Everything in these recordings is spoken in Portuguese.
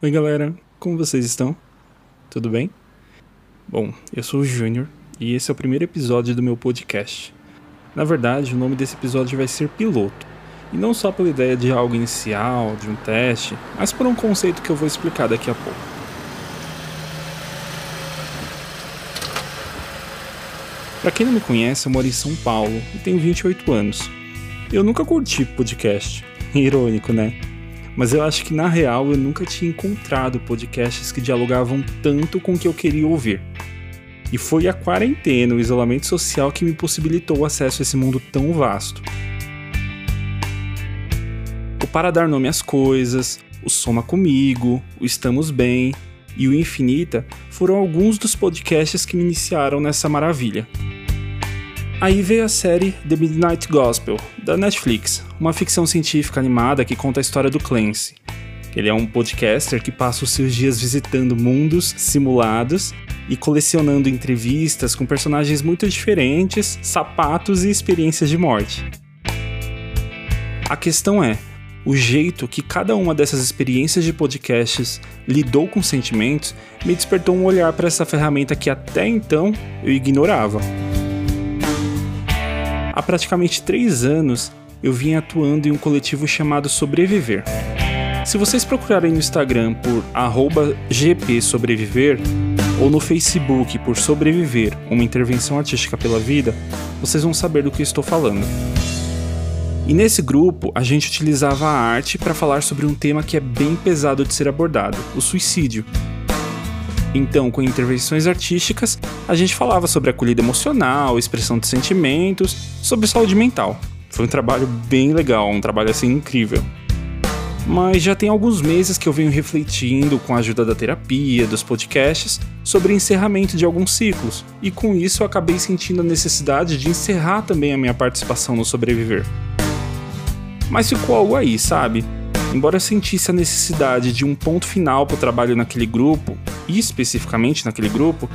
Oi, galera, como vocês estão? Tudo bem? Bom, eu sou o Júnior e esse é o primeiro episódio do meu podcast. Na verdade, o nome desse episódio vai ser Piloto, e não só pela ideia de algo inicial, de um teste, mas por um conceito que eu vou explicar daqui a pouco. Para quem não me conhece, eu moro em São Paulo e tenho 28 anos. Eu nunca curti podcast. Irônico, né? Mas eu acho que na real eu nunca tinha encontrado podcasts que dialogavam tanto com o que eu queria ouvir. E foi a quarentena, o isolamento social que me possibilitou o acesso a esse mundo tão vasto. O Para Dar Nome às Coisas, o Soma Comigo, o Estamos Bem e o Infinita foram alguns dos podcasts que me iniciaram nessa maravilha. Aí veio a série The Midnight Gospel, da Netflix, uma ficção científica animada que conta a história do Clancy. Ele é um podcaster que passa os seus dias visitando mundos simulados e colecionando entrevistas com personagens muito diferentes, sapatos e experiências de morte. A questão é, o jeito que cada uma dessas experiências de podcasts lidou com sentimentos me despertou um olhar para essa ferramenta que até então eu ignorava. Há praticamente três anos eu vim atuando em um coletivo chamado Sobreviver. Se vocês procurarem no Instagram por @gpsobreviver ou no Facebook por Sobreviver, uma intervenção artística pela vida, vocês vão saber do que estou falando. E nesse grupo, a gente utilizava a arte para falar sobre um tema que é bem pesado de ser abordado, o suicídio. Então, com intervenções artísticas, a gente falava sobre acolhida emocional, expressão de sentimentos, sobre saúde mental. Foi um trabalho bem legal, um trabalho assim incrível. Mas já tem alguns meses que eu venho refletindo, com a ajuda da terapia, dos podcasts, sobre encerramento de alguns ciclos, e com isso eu acabei sentindo a necessidade de encerrar também a minha participação no Sobreviver. Mas ficou algo aí, sabe? Embora eu sentisse a necessidade de um ponto final para o trabalho naquele grupo, e especificamente naquele grupo,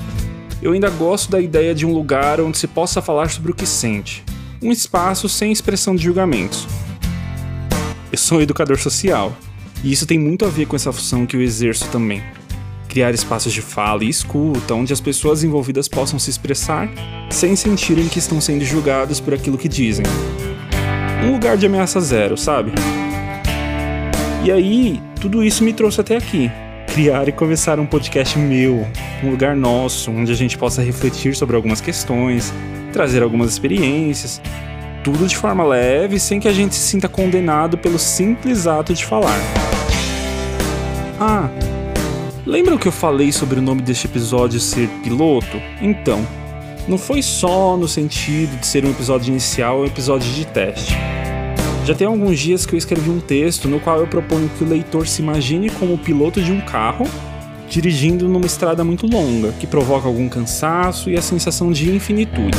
eu ainda gosto da ideia de um lugar onde se possa falar sobre o que sente. Um espaço sem expressão de julgamentos. Eu sou educador social, e isso tem muito a ver com essa função que eu exerço também. Criar espaços de fala e escuta onde as pessoas envolvidas possam se expressar sem sentirem que estão sendo julgados por aquilo que dizem. Um lugar de ameaça zero, sabe? E aí, tudo isso me trouxe até aqui. Criar e começar um podcast meu, um lugar nosso, onde a gente possa refletir sobre algumas questões, trazer algumas experiências, tudo de forma leve, sem que a gente se sinta condenado pelo simples ato de falar. Ah, lembra que eu falei sobre o nome deste episódio ser piloto? Então, não foi só no sentido de ser um episódio inicial ou um episódio de teste. Já tem alguns dias que eu escrevi um texto no qual eu proponho que o leitor se imagine como o piloto de um carro dirigindo numa estrada muito longa, que provoca algum cansaço e a sensação de infinitude.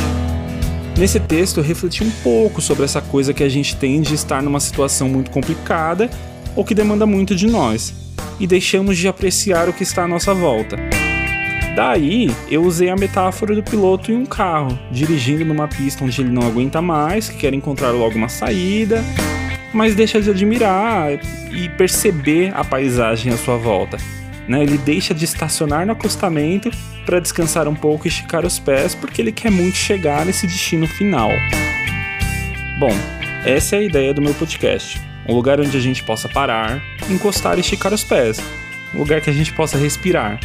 Nesse texto eu refleti um pouco sobre essa coisa que a gente tem de estar numa situação muito complicada ou que demanda muito de nós, e deixamos de apreciar o que está à nossa volta. Daí, eu usei a metáfora do piloto em um carro, dirigindo numa pista onde ele não aguenta mais, que quer encontrar logo uma saída, mas deixa de admirar e perceber a paisagem à sua volta. Né? Ele deixa de estacionar no acostamento para descansar um pouco e esticar os pés, porque ele quer muito chegar nesse destino final. Bom, essa é a ideia do meu podcast. Um lugar onde a gente possa parar, encostar e esticar os pés. Um lugar que a gente possa respirar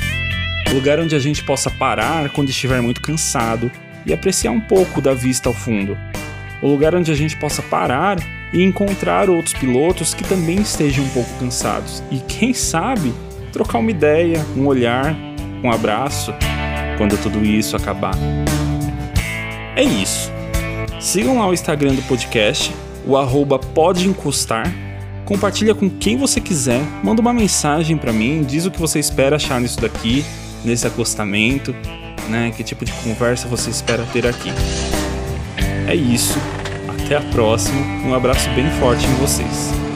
lugar onde a gente possa parar quando estiver muito cansado e apreciar um pouco da vista ao fundo. O lugar onde a gente possa parar e encontrar outros pilotos que também estejam um pouco cansados. E quem sabe, trocar uma ideia, um olhar, um abraço quando tudo isso acabar. É isso. Sigam lá o Instagram do podcast, o arroba pode encostar. Compartilha com quem você quiser, manda uma mensagem para mim, diz o que você espera achar nisso daqui nesse acostamento, né? Que tipo de conversa você espera ter aqui. É isso. Até a próxima. Um abraço bem forte em vocês.